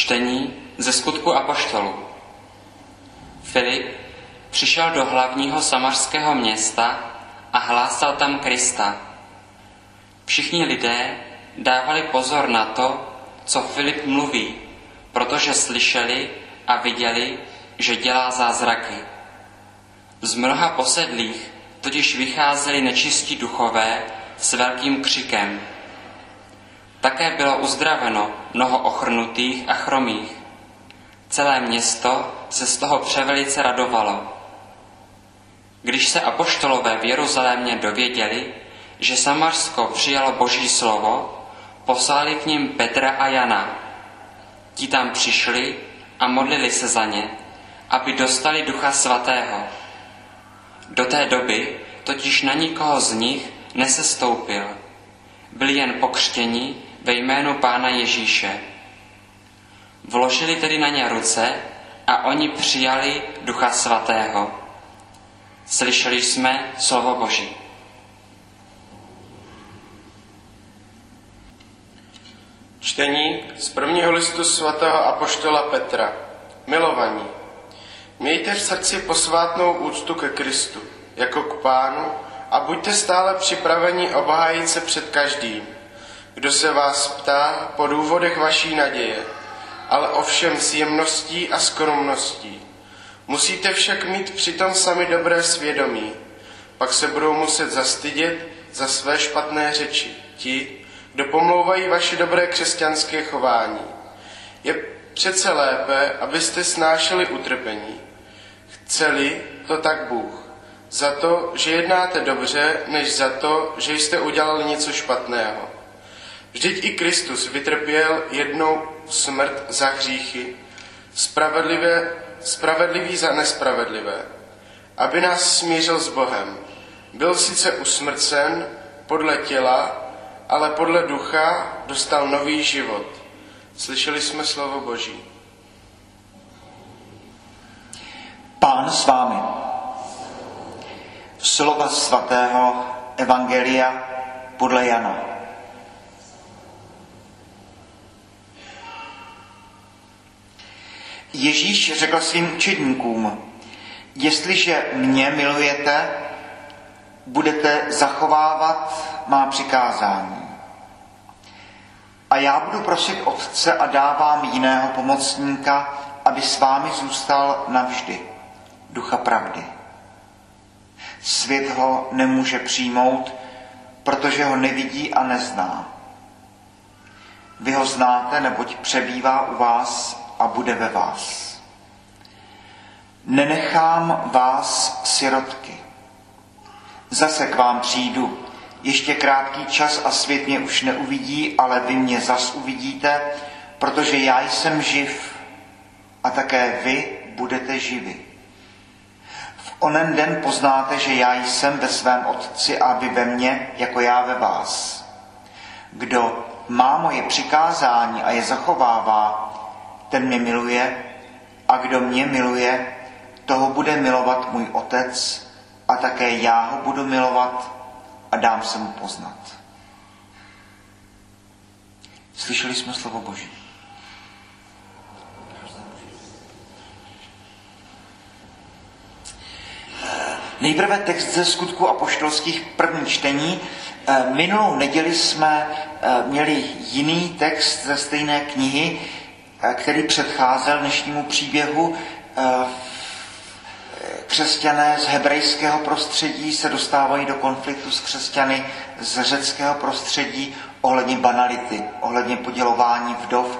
Čtení ze skutku Apoštolu. Filip přišel do hlavního samařského města a hlásal tam Krista. Všichni lidé dávali pozor na to, co Filip mluví, protože slyšeli a viděli, že dělá zázraky. Z mnoha posedlých totiž vycházeli nečistí duchové s velkým křikem. Také bylo uzdraveno mnoho ochrnutých a chromých. Celé město se z toho převelice radovalo. Když se apoštolové v Jeruzalémě dověděli, že Samarsko přijalo boží slovo, poslali k ním Petra a Jana. Ti tam přišli a modlili se za ně, aby dostali ducha svatého. Do té doby totiž na nikoho z nich nesestoupil. Byli jen pokřtěni ve jménu Pána Ježíše. Vložili tedy na ně ruce a oni přijali Ducha Svatého. Slyšeli jsme slovo Boží. Čtení z prvního listu svatého apoštola Petra. Milovaní, mějte v srdci posvátnou úctu ke Kristu, jako k Pánu, a buďte stále připraveni obhájit se před každým, kdo se vás ptá po důvodech vaší naděje, ale ovšem s jemností a skromností. Musíte však mít přitom sami dobré svědomí, pak se budou muset zastydět za své špatné řeči ti, kdo pomlouvají vaše dobré křesťanské chování. Je přece lépe, abyste snášeli utrpení. Chceli to tak Bůh. Za to, že jednáte dobře, než za to, že jste udělali něco špatného. Vždyť i Kristus vytrpěl jednou smrt za hříchy, spravedlivé, spravedlivý za nespravedlivé, aby nás smířil s Bohem. Byl sice usmrcen podle těla, ale podle ducha dostal nový život. Slyšeli jsme slovo Boží. Pán s vámi. Slova svatého Evangelia podle Jana. Ježíš řekl svým učedníkům, jestliže mě milujete, budete zachovávat má přikázání. A já budu prosit Otce a dávám jiného pomocníka, aby s vámi zůstal navždy, ducha pravdy. Svět ho nemůže přijmout, protože ho nevidí a nezná. Vy ho znáte, neboť přebývá u vás a bude ve vás. Nenechám vás sirotky. Zase k vám přijdu. Ještě krátký čas a svět mě už neuvidí, ale vy mě zas uvidíte, protože já jsem živ a také vy budete živi. V onen den poznáte, že já jsem ve svém Otci a vy ve mně, jako já ve vás. Kdo má moje přikázání a je zachovává, ten mě miluje a kdo mě miluje, toho bude milovat můj Otec a také já ho budu milovat a dám se mu poznat. Slyšeli jsme slovo Boží. Nejprve text ze skutku apoštolských první čtení. Eh, minulou neděli jsme eh, měli jiný text ze stejné knihy, který předcházel dnešnímu příběhu. Křesťané z hebrejského prostředí se dostávají do konfliktu s křesťany z řeckého prostředí ohledně banality, ohledně podělování vdov.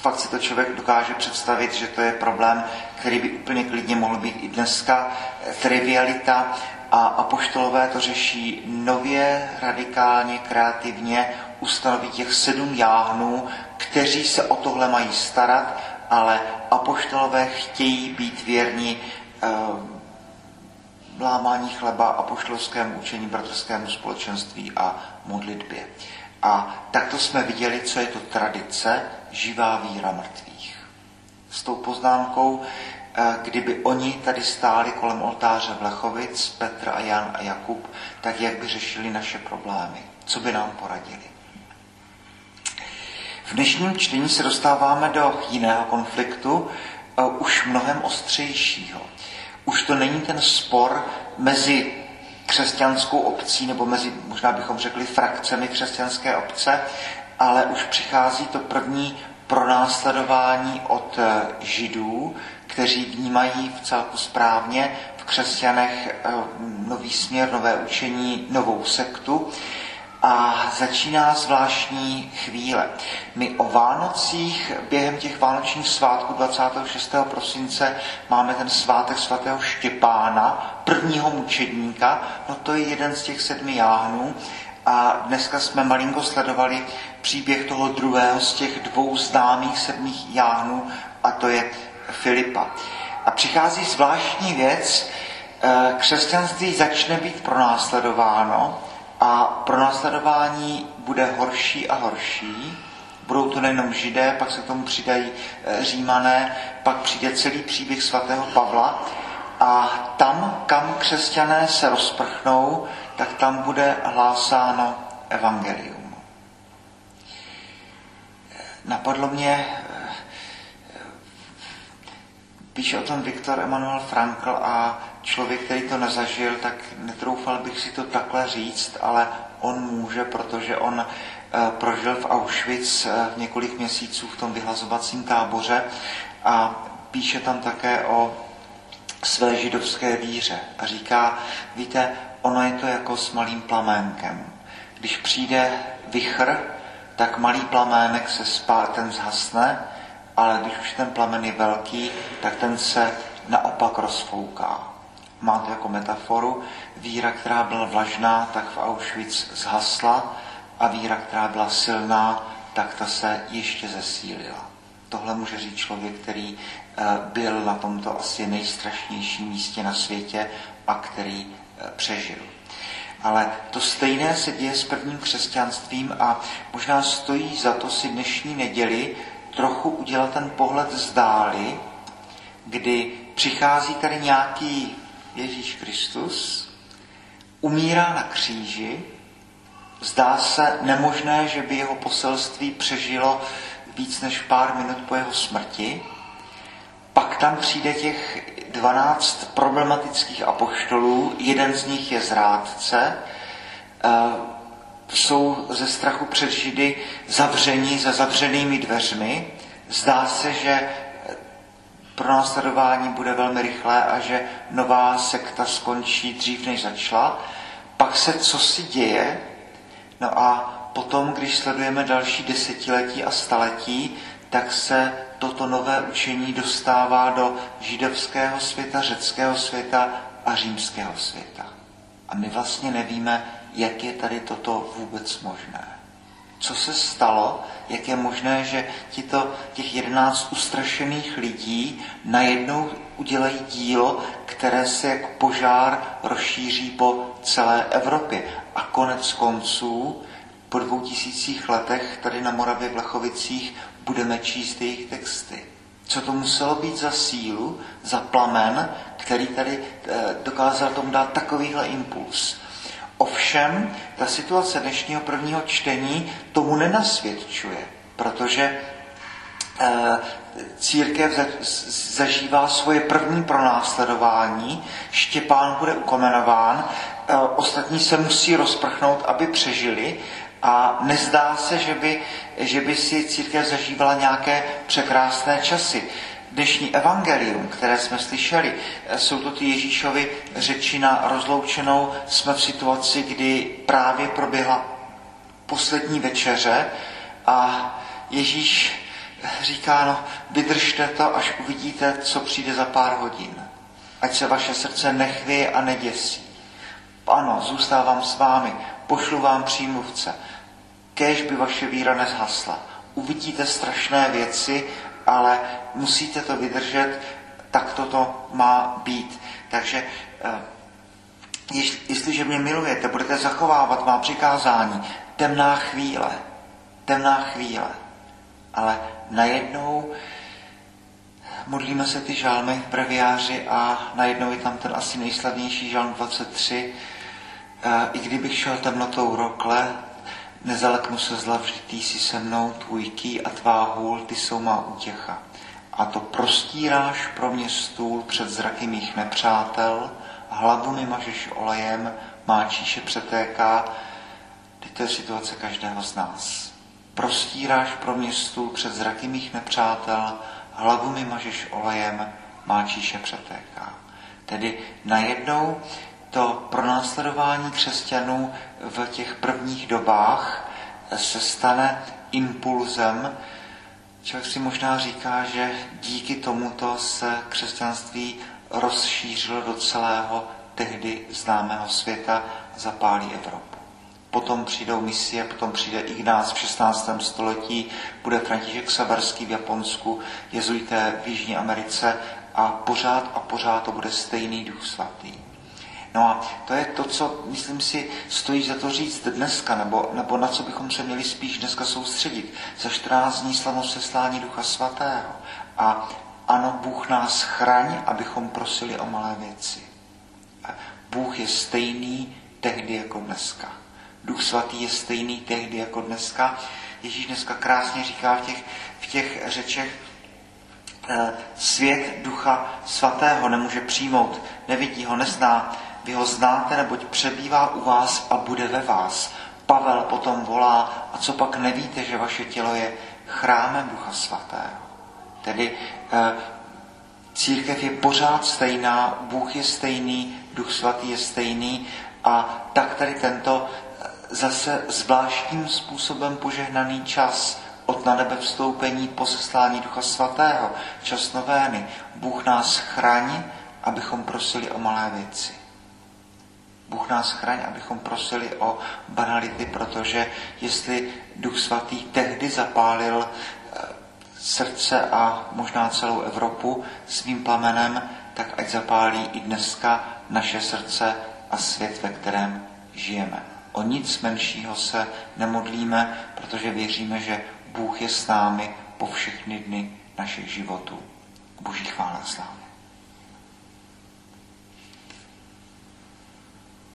Fakt si to člověk dokáže představit, že to je problém, který by úplně klidně mohl být i dneska. Trivialita a apoštolové to řeší nově, radikálně, kreativně, ustanoví těch sedm jáhnů, kteří se o tohle mají starat, ale apoštolové chtějí být věrni Eh, lámání chleba a poštolskému učení, bratrskému společenství a modlitbě. A takto jsme viděli, co je to tradice, živá víra mrtvých. S tou poznámkou, eh, kdyby oni tady stáli kolem oltáře Vlechovic, Petr a Jan a Jakub, tak jak by řešili naše problémy? Co by nám poradili? V dnešním čtení se dostáváme do jiného konfliktu, eh, už mnohem ostřejšího. Už to není ten spor mezi křesťanskou obcí, nebo mezi, možná bychom řekli, frakcemi křesťanské obce, ale už přichází to první pronásledování od eh, židů, kteří vnímají v celku správně v křesťanech eh, nový směr, nové učení, novou sektu. A začíná zvláštní chvíle. My o Vánocích během těch vánočních svátků 26. prosince máme ten svátek svatého Štěpána, prvního mučedníka, no to je jeden z těch sedmi jáhnů. A dneska jsme malinko sledovali příběh toho druhého z těch dvou známých sedmých jáhnů, a to je Filipa. A přichází zvláštní věc, eh, křesťanství začne být pronásledováno a pronásledování bude horší a horší. Budou to nejenom židé, pak se k tomu přidají eh, římané, pak přijde celý příběh svatého Pavla a tam, kam křesťané se rozprchnou, tak tam bude hlásáno evangelium. Napadlo mě, eh, píše o tom Viktor Emanuel Frankl a člověk, který to nezažil, tak netroufal bych si to takhle říct, ale on může, protože on eh, prožil v Auschwitz eh, několik měsíců v tom vyhlazovacím táboře a píše tam také o své židovské víře a říká, víte, ono je to jako s malým plaménkem. Když přijde vichr, tak malý plamének se spá, ten zhasne, ale když už ten plamen je velký, tak ten se naopak rozfouká. Má to jako metaforu. Víra, která byla vlažná, tak v Auschwitz zhasla a víra, která byla silná, tak ta se ještě zesílila. Tohle může říct člověk, který eh, byl na tomto asi nejstrašnějším místě na světě a který eh, přežil. Ale to stejné se děje s prvním křesťanstvím a možná stojí za to si dnešní neděli trochu udělat ten pohled zdáli, kdy přichází tady nějaký Ježíš Kristus, umírá na kříži, zdá se nemožné, že by jeho poselství přežilo víc než pár minut po jeho smrti, pak tam přijde těch 12 problematických apoštolů, jeden z nich je zrádce, eh, jsou ze strachu před Židy zavření za zavřenými dveřmi. Zdá se, že pro následování bude velmi rychlé a že nová sekta skončí dřív, než začala. Pak se co si děje, no a potom, když sledujeme další desetiletí a staletí, tak se toto nové učení dostává do židovského světa, řeckého světa a římského světa. A my vlastně nevíme, jak je tady toto vůbec možné. Co se stalo, jak je možné, že tito, těch jedenáct ustrašených lidí najednou udělají dílo, které se jako požár rozšíří po celé Evropě. A konec konců, po dvou tisících letech tady na Moravě v Lechovicích budeme číst jejich texty. Co to muselo být za sílu, za plamen, který tady eh, dokázal tomu dát takovýhle impuls. Ovšem, ta situace dnešního prvního čtení tomu nenasvědčuje, protože eh, církev zažívá svoje první pronásledování, Štěpán bude ukomenován, eh, ostatní se musí rozprchnout, aby přežili a nezdá se, že by, že by si církev zažívala nějaké překrásné časy. Dnešní evangelium, které jsme slyšeli, jsou to ty Ježíšovi řeči na rozloučenou. Jsme v situaci, kdy právě proběhla poslední večeře a Ježíš říká, no vydržte to, až uvidíte, co přijde za pár hodin. Ať se vaše srdce nechvěje a neděsí. Ano, zůstávám s vámi, pošlu vám přímluvce. Kéž by vaše víra nezhasla. Uvidíte strašné věci, ale musíte to vydržet, tak toto má být. Takže eh, jestliže mě milujete, budete zachovávat má přikázání, temná chvíle, temná chvíle. Ale najednou modlíme se ty žálmy v breviáři a najednou je tam ten asi nejslavnější žálm 23. Eh, I kdybych šel temnotou rokle, nezaleknu se zla, vždy ty jsi se mnou, tvůj ký a tvá hůl, ty jsou má útěcha. A to prostíráš pro mě stůl před zraky mých nepřátel, hlavu mi mažeš olejem, má číše přetéká. Teď to je situace každého z nás. Prostíráš pro mě stůl před zraky mých nepřátel, hlavu mi mažeš olejem, má číše přetéká. Tedy najednou to pronásledování křesťanů v těch prvních dobách se stane impulzem. Člověk si možná říká, že díky tomuto se křesťanství rozšířilo do celého tehdy známého světa, zapálí Evropu. Potom přijdou misie, potom přijde Ignác v 16. století, bude František Saberský v Japonsku, jezuité v Jižní Americe a pořád a pořád to bude stejný duch svatý. No a to je to, co, myslím si, stojí za to říct dneska, nebo, nebo na co bychom se měli spíš dneska soustředit. Za 14 dní slavnost seslání Ducha Svatého. A ano, Bůh nás chraň, abychom prosili o malé věci. Bůh je stejný tehdy jako dneska. Duch svatý je stejný tehdy jako dneska. Ježíš dneska krásně říká v těch, v těch řečech, eh, svět ducha svatého nemůže přijmout, nevidí ho, nezná, vy ho znáte, neboť přebývá u vás a bude ve vás. Pavel potom volá, a co pak nevíte, že vaše tělo je chrámem Ducha Svatého. Tedy eh, církev je pořád stejná, Bůh je stejný, Duch Svatý je stejný a tak tady tento eh, zase zvláštním způsobem požehnaný čas od na nebe vstoupení po seslání Ducha Svatého, čas novény. Bůh nás chrání, abychom prosili o malé věci. Bůh nás chraň, abychom prosili o banality, protože jestli Duch Svatý tehdy zapálil eh, srdce a možná celou Evropu svým plamenem, tak ať zapálí i dneska naše srdce a svět, ve kterém žijeme. O nic menšího se nemodlíme, protože věříme, že Bůh je s námi po všechny dny našich životů. Boží chvála sláva.